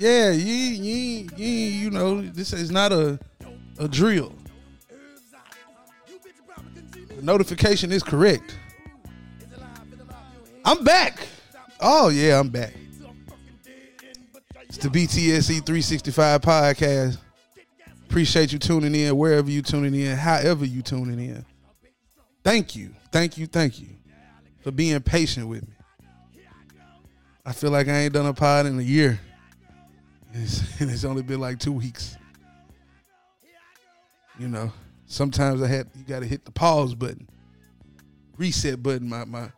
Yeah, you, you, you, you know, this is not a a drill. The notification is correct. I'm back. Oh yeah, I'm back. It's the BTSE 365 podcast. Appreciate you tuning in wherever you tuning in, however you tuning in. Thank you, thank you, thank you for being patient with me. I feel like I ain't done a pod in a year, it's, and it's only been like two weeks. You know, sometimes I had you got to hit the pause button, reset button. My my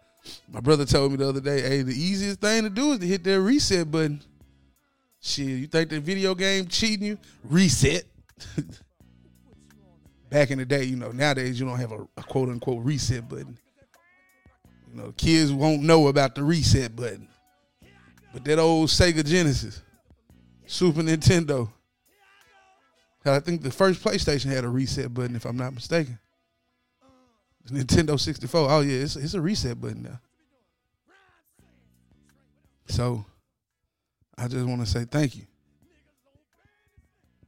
my brother told me the other day, hey, the easiest thing to do is to hit that reset button. Shit, you think the video game cheating you? Reset. Back in the day, you know, nowadays you don't have a, a quote unquote reset button. You know, kids won't know about the reset button. But that old Sega Genesis, Super Nintendo, I think the first PlayStation had a reset button, if I'm not mistaken. Nintendo 64. Oh yeah, it's, it's a reset button now. So I just want to say thank you.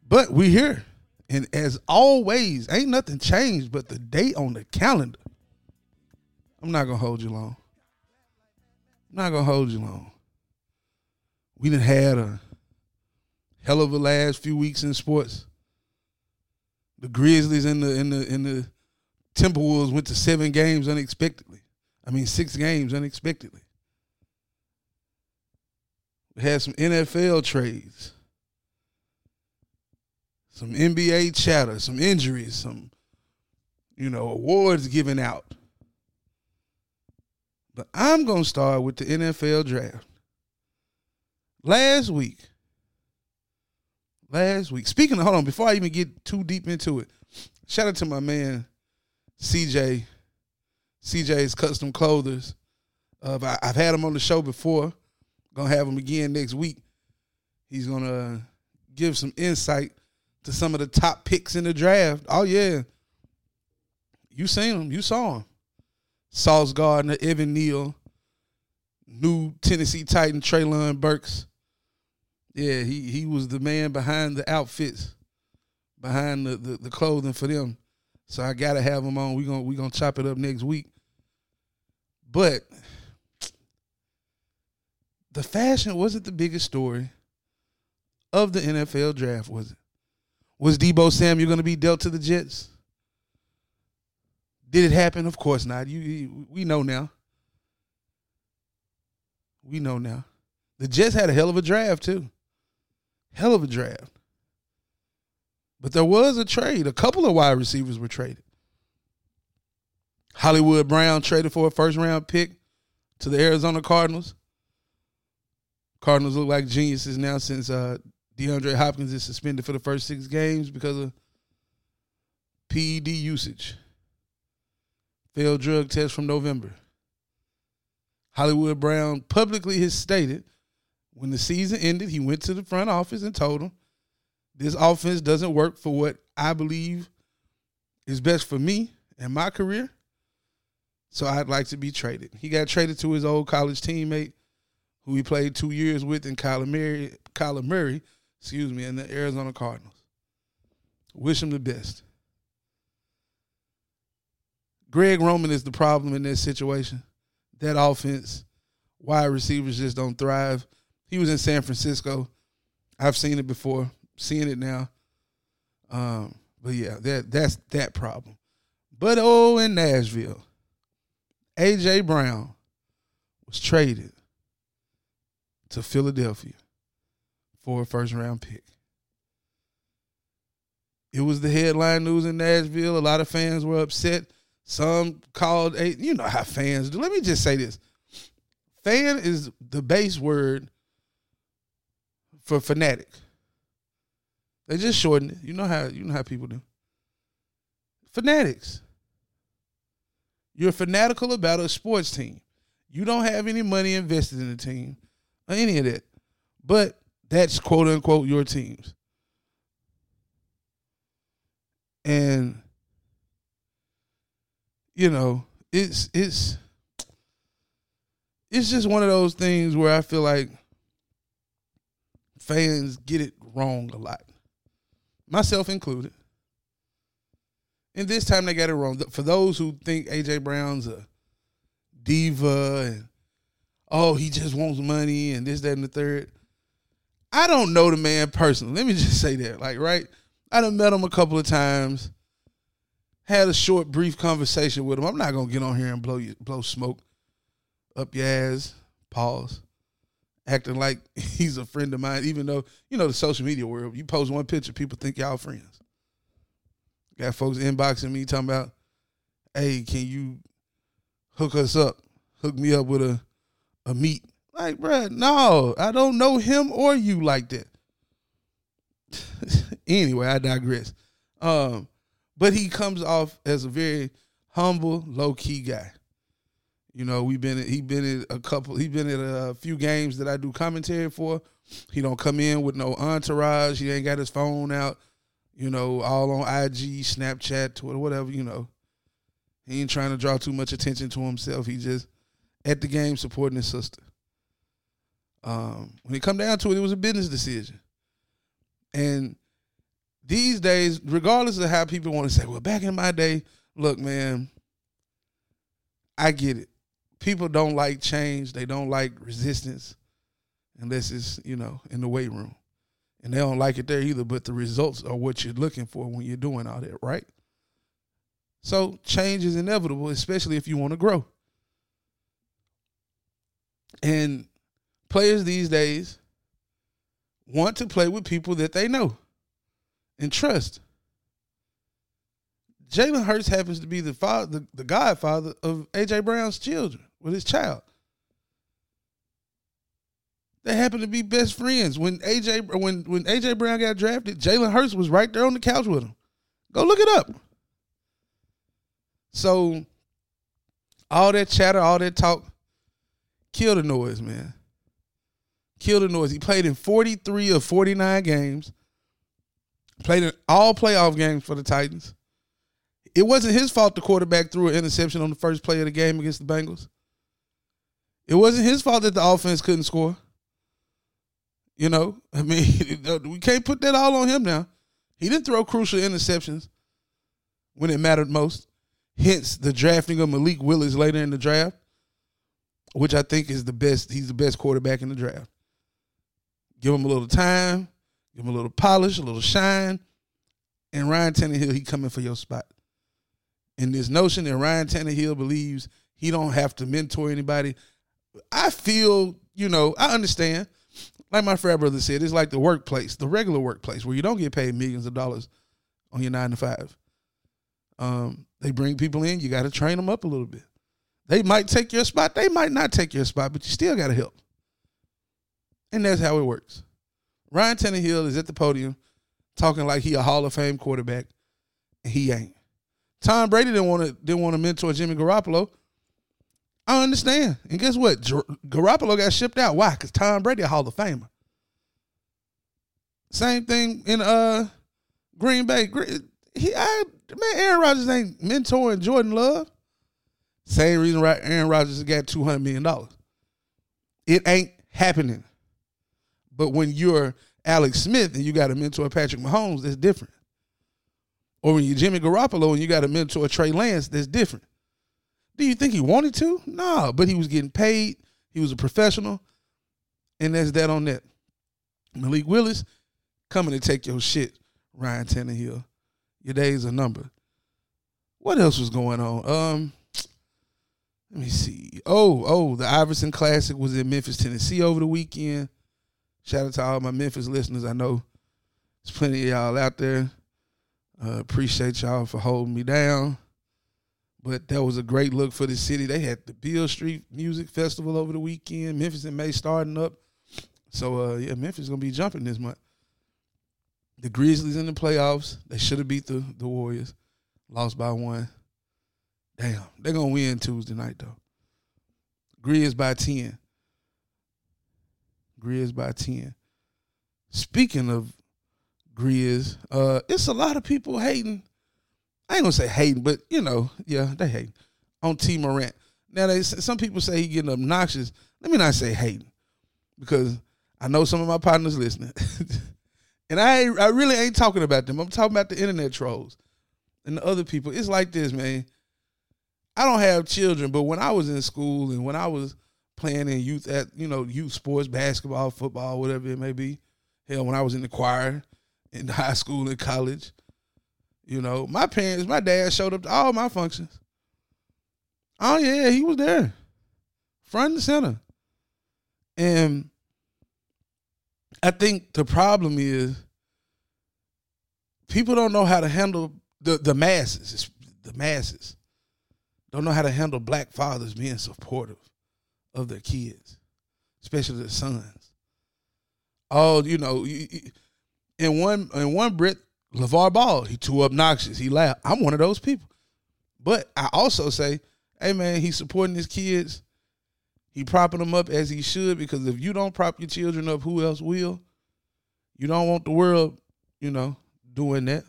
But we here. And as always, ain't nothing changed but the date on the calendar. I'm not gonna hold you long. I'm not gonna hold you long. We didn't had a hell of a last few weeks in sports. The Grizzlies and the in the in the Timberwolves went to seven games unexpectedly. I mean six games unexpectedly. We had some NFL trades some NBA chatter, some injuries, some you know awards given out. But I'm gonna start with the NFL draft. Last week, last week. Speaking of, hold on, before I even get too deep into it, shout out to my man CJ, CJ's Custom Clothers. Uh, I've had him on the show before. Gonna have him again next week. He's gonna give some insight to some of the top picks in the draft. Oh yeah, you seen them, you saw them. Sauce Gardner, Evan Neal, new Tennessee Titan Treylon Burks. Yeah, he he was the man behind the outfits, behind the, the, the clothing for them. So I gotta have him on. We gonna we gonna chop it up next week. But the fashion wasn't the biggest story of the NFL draft, was it? Was Deebo Samuel going to be dealt to the Jets? Did it happen? Of course not. You, you, we know now. We know now. The Jets had a hell of a draft too. Hell of a draft. But there was a trade. A couple of wide receivers were traded. Hollywood Brown traded for a first round pick to the Arizona Cardinals. Cardinals look like geniuses now since uh, DeAndre Hopkins is suspended for the first six games because of PED usage. Failed drug test from November. Hollywood Brown publicly has stated when the season ended, he went to the front office and told them, This offense doesn't work for what I believe is best for me and my career. So I'd like to be traded. He got traded to his old college teammate who he played two years with in Kyler Murray, Kyler Murray excuse me, and the Arizona Cardinals. Wish him the best. Greg Roman is the problem in this situation. That offense, wide receivers just don't thrive. He was in San Francisco. I've seen it before, seeing it now. Um, but yeah, that that's that problem. But oh, in Nashville, AJ Brown was traded to Philadelphia for a first round pick. It was the headline news in Nashville. A lot of fans were upset. Some called you know how fans do. Let me just say this. Fan is the base word for fanatic. They just shorten it. You know how you know how people do. Fanatics. You're fanatical about a sports team. You don't have any money invested in the team or any of that. But that's quote unquote your teams. And you know, it's it's it's just one of those things where I feel like fans get it wrong a lot, myself included. And this time they got it wrong. For those who think AJ Brown's a diva and oh he just wants money and this that and the third, I don't know the man personally. Let me just say that, like right, I done met him a couple of times had a short, brief conversation with him. I'm not gonna get on here and blow you, blow smoke up your ass. Pause. Acting like he's a friend of mine, even though you know the social media world. You post one picture, people think y'all friends. Got folks inboxing me talking about, "Hey, can you hook us up? Hook me up with a a meet." Like, bruh, no, I don't know him or you like that. anyway, I digress. Um, but he comes off as a very humble, low key guy. You know, we've been he been at a couple he been at a few games that I do commentary for. He don't come in with no entourage. He ain't got his phone out, you know, all on IG, Snapchat, Twitter, whatever, you know. He ain't trying to draw too much attention to himself. He just at the game supporting his sister. Um, when it come down to it, it was a business decision. And these days, regardless of how people want to say, well, back in my day, look, man, I get it. People don't like change. They don't like resistance unless it's, you know, in the weight room. And they don't like it there either, but the results are what you're looking for when you're doing all that, right? So change is inevitable, especially if you want to grow. And players these days want to play with people that they know and trust. Jalen Hurts happens to be the father, the, the godfather of AJ Brown's children with his child. They happen to be best friends. When AJ when when AJ Brown got drafted, Jalen Hurts was right there on the couch with him. Go look it up. So all that chatter, all that talk, kill the noise, man. Kill the noise. He played in 43 of 49 games. Played in all playoff games for the Titans. It wasn't his fault the quarterback threw an interception on the first play of the game against the Bengals. It wasn't his fault that the offense couldn't score. You know, I mean, we can't put that all on him now. He didn't throw crucial interceptions when it mattered most. Hence the drafting of Malik Willis later in the draft, which I think is the best. He's the best quarterback in the draft. Give him a little time. Give him a little polish, a little shine. And Ryan Tannehill, he coming for your spot. And this notion that Ryan Tannehill believes he don't have to mentor anybody, I feel, you know, I understand. Like my frat brother said, it's like the workplace, the regular workplace where you don't get paid millions of dollars on your nine to five. Um, they bring people in, you got to train them up a little bit. They might take your spot, they might not take your spot, but you still got to help. And that's how it works. Ryan Tannehill is at the podium talking like he a Hall of Fame quarterback, and he ain't. Tom Brady didn't want to didn't want to mentor Jimmy Garoppolo. I understand. And guess what? Garoppolo got shipped out. Why? Because Tom Brady a Hall of Famer. Same thing in uh Green Bay. He, I, man, Aaron Rodgers ain't mentoring Jordan Love. Same reason Aaron Rodgers got two hundred million dollars. It ain't happening. But when you're Alex Smith and you got a mentor Patrick Mahomes, that's different. Or when you're Jimmy Garoppolo and you got a mentor Trey Lance, that's different. Do you think he wanted to? No, but he was getting paid. He was a professional, and that's that on that. Malik Willis coming to take your shit, Ryan Tannehill. Your days are numbered. What else was going on? Um, let me see. Oh, oh, the Iverson Classic was in Memphis, Tennessee over the weekend. Shout out to all my Memphis listeners. I know there's plenty of y'all out there. Uh, appreciate y'all for holding me down. But that was a great look for the city. They had the Beale Street Music Festival over the weekend. Memphis in May starting up. So uh, yeah, Memphis gonna be jumping this month. The Grizzlies in the playoffs. They should have beat the, the Warriors. Lost by one. Damn. They're gonna win Tuesday night though. Grizz by 10. Grizz by 10. Speaking of Grizz, uh, it's a lot of people hating. I ain't gonna say hating, but you know, yeah, they hate on Tee Morant. Now, they some people say he getting obnoxious. Let me not say hating, because I know some of my partners listening, and I I really ain't talking about them. I'm talking about the internet trolls and the other people. It's like this, man. I don't have children, but when I was in school and when I was playing in youth at you know youth sports, basketball, football, whatever it may be, hell, when I was in the choir in high school and college, you know, my parents, my dad showed up to all my functions. Oh yeah, he was there, front and center, and I think the problem is people don't know how to handle the the masses. the masses don't know how to handle black fathers being supportive of their kids, especially their sons. Oh, you know, in one in one Brit LeVar Ball, he too obnoxious. He laughed. I'm one of those people. But I also say, hey man, he's supporting his kids. He propping them up as he should because if you don't prop your children up, who else will? You don't want the world, you know, doing that.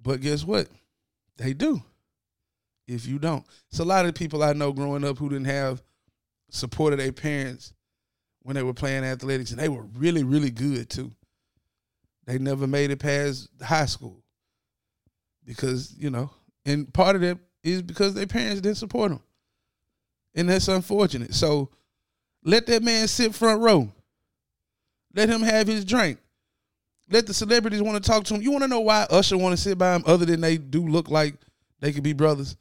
But guess what? They do if you don't. It's a lot of people I know growing up who didn't have support of their parents when they were playing athletics, and they were really, really good too. They never made it past high school because you know, and part of that is because their parents didn't support them, and that's unfortunate. So let that man sit front row. Let him have his drink. Let the celebrities want to talk to him. You want to know why Usher want to sit by him, other than they do look like they could be brothers?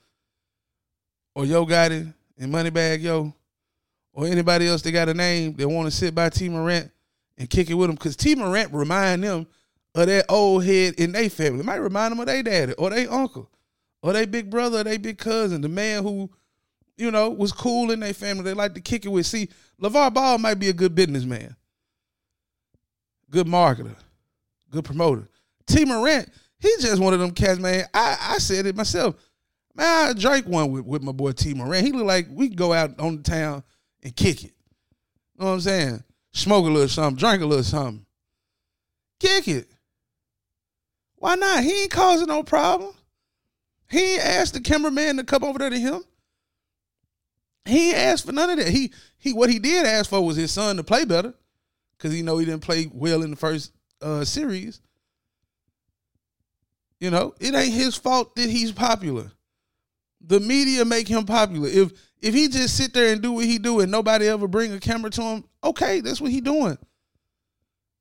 or Yo Gotti and Moneybagg Yo or anybody else that got a name that want to sit by Tee Morant and kick it with them because Tee Morant remind them of that old head in their family. Might remind them of their daddy or their uncle or their big brother or their big cousin, the man who, you know, was cool in their family. They like to kick it with. See, LeVar Ball might be a good businessman, good marketer, good promoter. Tee Morant, he's just one of them cats, man. I, I said it myself. Man, I drank one with, with my boy T Moran. He look like we go out on the town and kick it. You know what I'm saying? Smoke a little something, drink a little something. Kick it. Why not? He ain't causing no problem. He ain't asked the cameraman to come over there to him. He ain't asked for none of that. He he what he did ask for was his son to play better. Cause he know he didn't play well in the first uh, series. You know, it ain't his fault that he's popular. The media make him popular. If if he just sit there and do what he do and nobody ever bring a camera to him, okay, that's what he doing.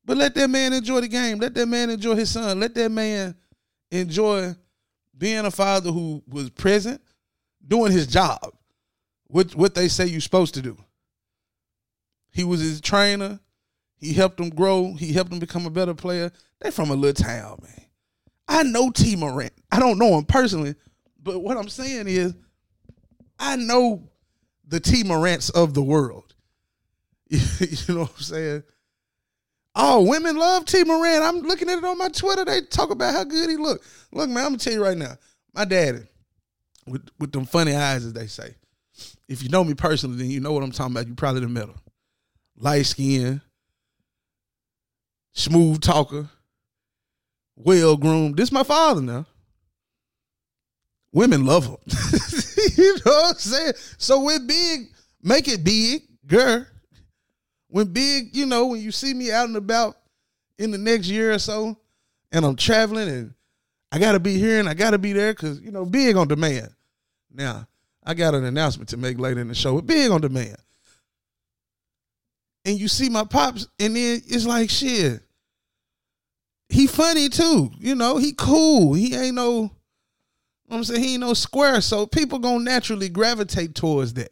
But let that man enjoy the game. Let that man enjoy his son. Let that man enjoy being a father who was present, doing his job, what what they say you're supposed to do. He was his trainer. He helped him grow. He helped him become a better player. They from a little town, man. I know Tee Morant. I don't know him personally, but what I'm saying is, I know the Tee Morants of the world. you know what I'm saying? Oh, women love Tee Morant. I'm looking at it on my Twitter. They talk about how good he look. Look, man, I'm gonna tell you right now. My daddy, with with them funny eyes, as they say. If you know me personally, then you know what I'm talking about. You probably the middle. Light skin, smooth talker, well groomed. This is my father now women love him. you know what I'm saying? So when big, make it big, girl. When big, you know, when you see me out and about in the next year or so, and I'm traveling and I gotta be here and I gotta be there because you know, big on demand. Now, I got an announcement to make later in the show. It big on demand. And you see my pops, and then it's like shit. He funny too, you know. He cool. He ain't no. I'm saying he ain't no square, so people gonna naturally gravitate towards that.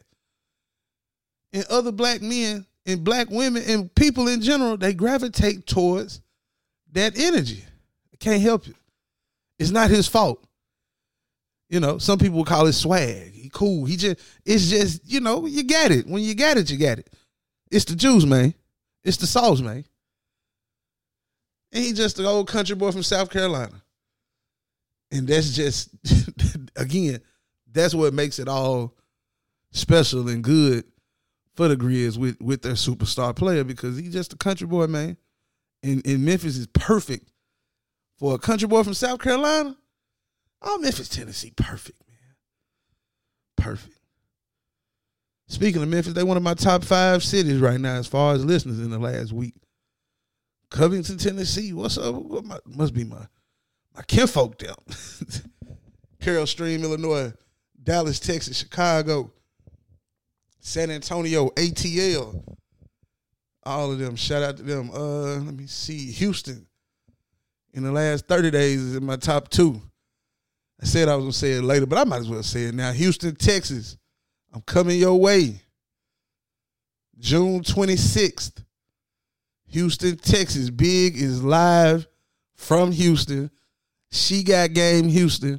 And other black men and black women and people in general, they gravitate towards that energy. I can't help it. It's not his fault. You know, some people call it swag. He cool. He just it's just, you know, you get it. When you got it, you got it. It's the Jews, man. It's the sauce, man. And he just an old country boy from South Carolina. And that's just again, that's what makes it all special and good for the Grizz with with their superstar player because he's just a country boy, man. And, and Memphis is perfect for a country boy from South Carolina. Oh, Memphis, Tennessee, perfect, man. Perfect. Speaking of Memphis, they're one of my top five cities right now as far as listeners in the last week. Covington, Tennessee. What's up? What my, must be my my kinfolk down. Carol Stream, Illinois, Dallas, Texas, Chicago, San Antonio, ATL. All of them. Shout out to them. Uh, let me see. Houston. In the last 30 days is in my top two. I said I was gonna say it later, but I might as well say it now. Houston, Texas. I'm coming your way. June 26th. Houston, Texas. Big is live from Houston. She got game Houston.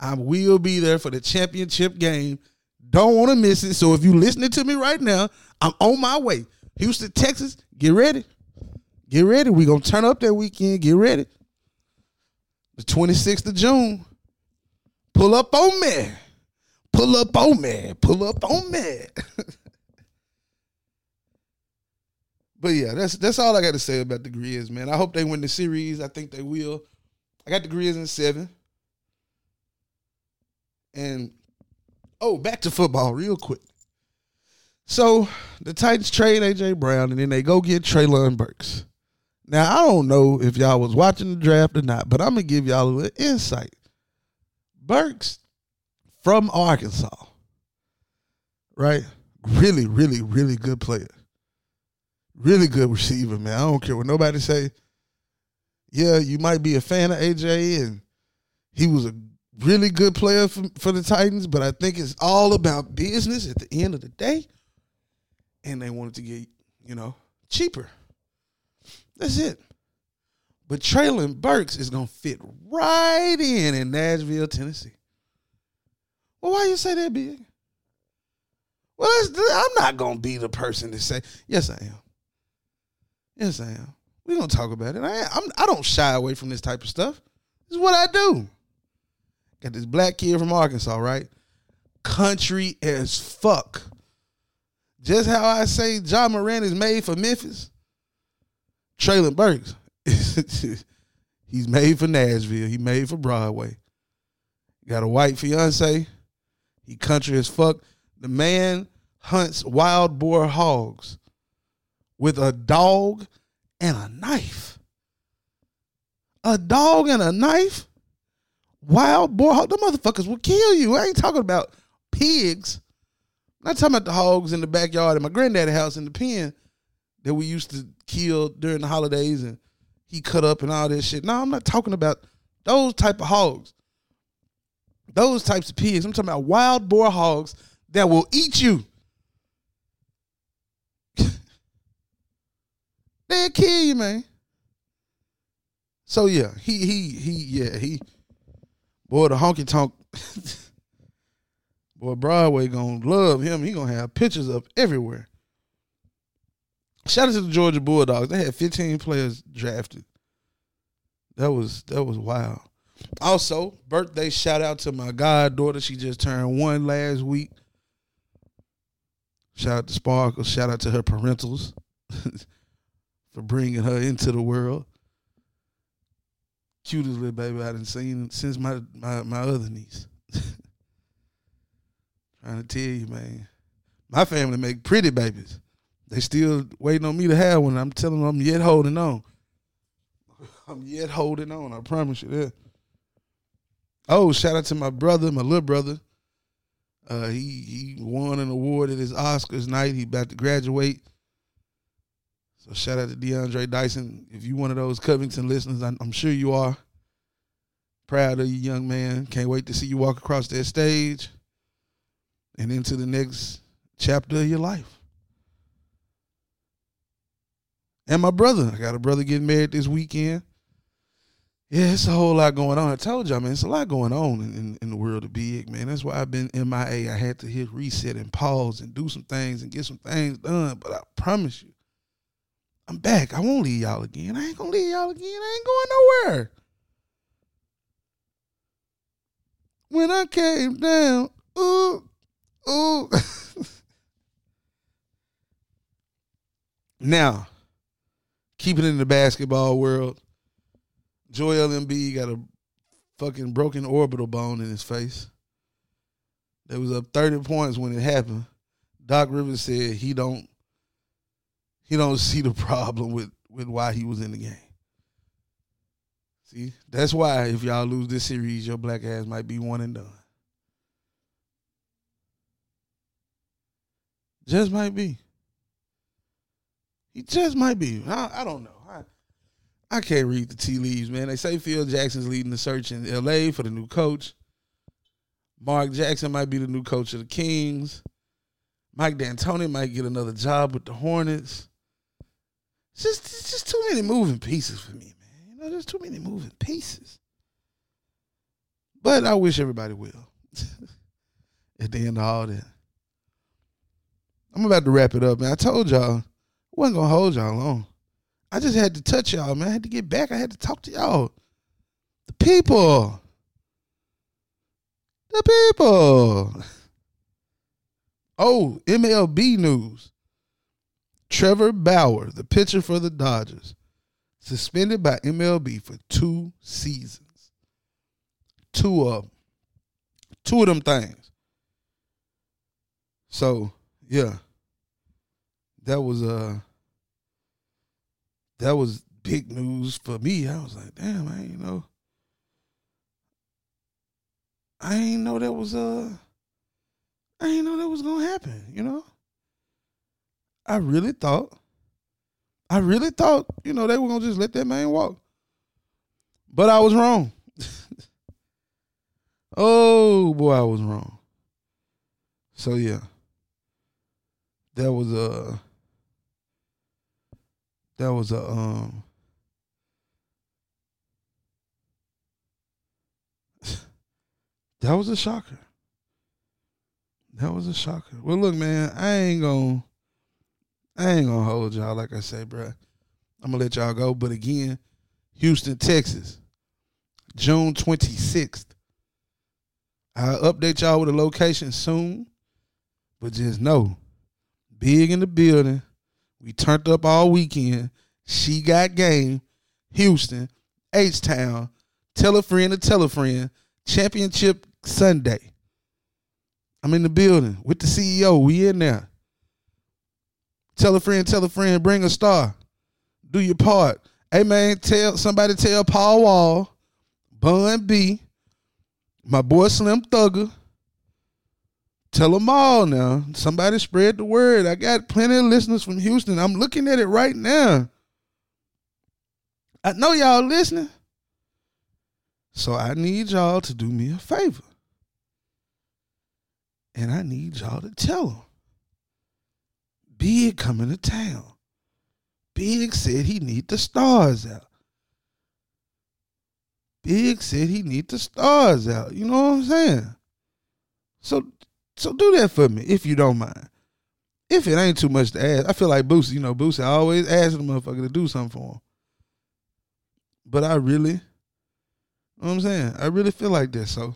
I will be there for the championship game. Don't want to miss it. So if you listening to me right now, I'm on my way. Houston, Texas, get ready. Get ready. we going to turn up that weekend. Get ready. The 26th of June. Pull up on me. Pull up on me. Pull up on me. but yeah, that's that's all I got to say about the Grizz, man. I hope they win the series. I think they will. I got Grizz in seven. And oh, back to football real quick. So the Titans trade AJ Brown and then they go get Treylon Burks. Now I don't know if y'all was watching the draft or not, but I'm gonna give y'all a little insight. Burks from Arkansas, right? Really, really, really good player. Really good receiver, man. I don't care what nobody say. Yeah, you might be a fan of AJ, and he was a really good player for, for the Titans, but I think it's all about business at the end of the day. And they wanted to get, you know, cheaper. That's it. But Treylon Burks is gonna fit right in in Nashville, Tennessee. Well, why you say that, big? Well, I'm not gonna be the person to say yes. I am. Yes, I am. We're gonna talk about it. I I'm, I don't shy away from this type of stuff. This is what I do. Got this black kid from Arkansas, right? Country as fuck. Just how I say Ja Morant is made for Memphis. Treylon Burks, he's made for Nashville. He made for Broadway. Got a white fiance. He country as fuck. The man hunts wild boar hogs with a dog and a knife. A dog and a knife? Wild boar. The motherfuckers will kill you. I ain't talking about pigs. I'm not talking about the hogs in the backyard at my granddaddy house in the pen that we used to kill during the holidays and he cut up and all this shit. No, I'm not talking about those type of hogs. Those types of pigs. I'm talking about wild boar hogs that will eat you. They'll kill you, man. So yeah, he he he yeah, he boy the honky tonk boy Broadway gonna love him. He gonna have pictures of everywhere. Shout out to the Georgia Bulldogs. They had 15 players drafted. That was that was wild. Also, birthday shout out to my goddaughter. She just turned one last week. Shout out to Sparkle. Shout out to her parentals for bringing her into the world. Cutest little baby I done seen since my my, my other niece. Trying to tell you, man. My family make pretty babies. They still waiting on me to have one. I'm telling them I'm yet holding on. I'm yet holding on. I promise you that. Oh, shout out to my brother, my little brother. Uh, he he won an award at his Oscars night. He about to graduate. So shout out to DeAndre Dyson. If you one of those Covington listeners, I'm, sure you are. Proud of you, young man. Can't wait to see you walk across that stage and into the next chapter of your life. And my brother, I got a brother getting married this weekend. Yeah, it's a whole lot going on. I told y'all, man, it's a lot going on in, in, in, the world of big, man. That's why I've been MIA. I had to hit reset and pause and do some things and get some things done. But I promise you, I'm back. I won't leave y'all again. I ain't gonna leave y'all again. I ain't going nowhere. When I came down, ooh, ooh. now, keeping it in the basketball world, Joel Embiid got a fucking broken orbital bone in his face. There was up 30 points when it happened. Doc Rivers said he don't he don't see the problem with with why he was in the game. See, that's why if y'all lose this series, your black ass might be one and done. Just might be. He just might be. I, I don't know. I, I can't read the tea leaves, man. They say Phil Jackson's leading the search in LA for the new coach. Mark Jackson might be the new coach of the Kings. Mike D'Antoni might get another job with the Hornets. It's just, it's just too many moving pieces for me, man. You know, there's too many moving pieces. But I wish everybody will. At the end of all that. I'm about to wrap it up, man. I told y'all I wasn't gonna hold y'all long. I just had to touch y'all, man. I had to get back. I had to talk to y'all. The people. The people. Oh, MLB news. Trevor Bauer, the pitcher for the Dodgers, suspended by MLB for two seasons. Two of them. Two of them things. So, yeah. That was uh that was big news for me. I was like, damn, I ain't know. I ain't know that was uh I ain't know that was gonna happen, you know? I really thought, I really thought, you know, they were gonna just let that man walk. But I was wrong. oh boy, I was wrong. So yeah. That was a that was a um that was a shocker. That was a shocker. Well, look, man, I ain't gonna I ain't gonna hold y'all like I say, bro. I'm gonna let y'all go. But again, Houston, Texas, June 26th. I'll update y'all with a location soon. But just know, big in the building. We turned up all weekend. She got game. Houston, H Town, tell a friend to tell a friend. Championship Sunday. I'm in the building with the CEO. We in there. Tell a friend, tell a friend, bring a star. Do your part. Hey man, tell somebody tell Paul Wall, Bun B, my boy Slim Thugger. Tell them all now. Somebody spread the word. I got plenty of listeners from Houston. I'm looking at it right now. I know y'all listening. So I need y'all to do me a favor. And I need y'all to tell them. Big coming to town. Big said he need the stars out. Big said he need the stars out. You know what I'm saying? So so do that for me if you don't mind. If it ain't too much to ask, I feel like Boosie, you know, Boosie always asks the motherfucker to do something for him. But I really, you know what I'm saying? I really feel like this. So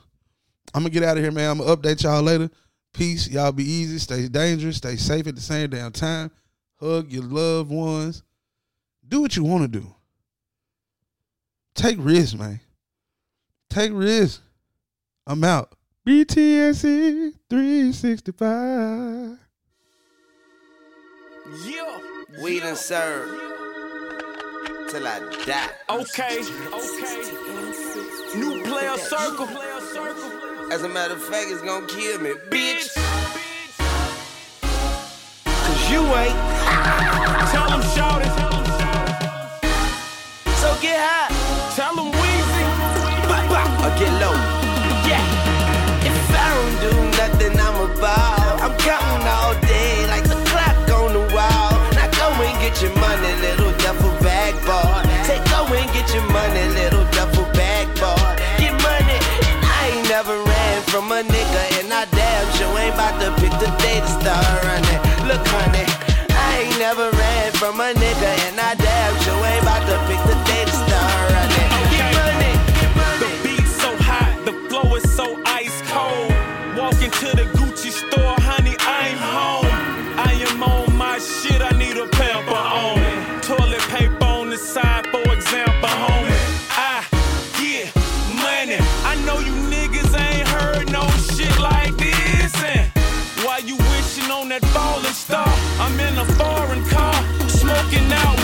I'm gonna get out of here, man. I'm gonna update y'all later. Peace. Y'all be easy. Stay dangerous. Stay safe at the same damn time. Hug your loved ones. Do what you want to do. Take risks, man. Take risks. I'm out. BTSC 365. Yeah. We done serve till I die. Okay, okay. New player circle. As a matter of fact, it's gonna kill me, bitch. Cause you ain't. tell them shout it. So get high. The day to start running. Look, honey. I'm in a foreign car, smoking out.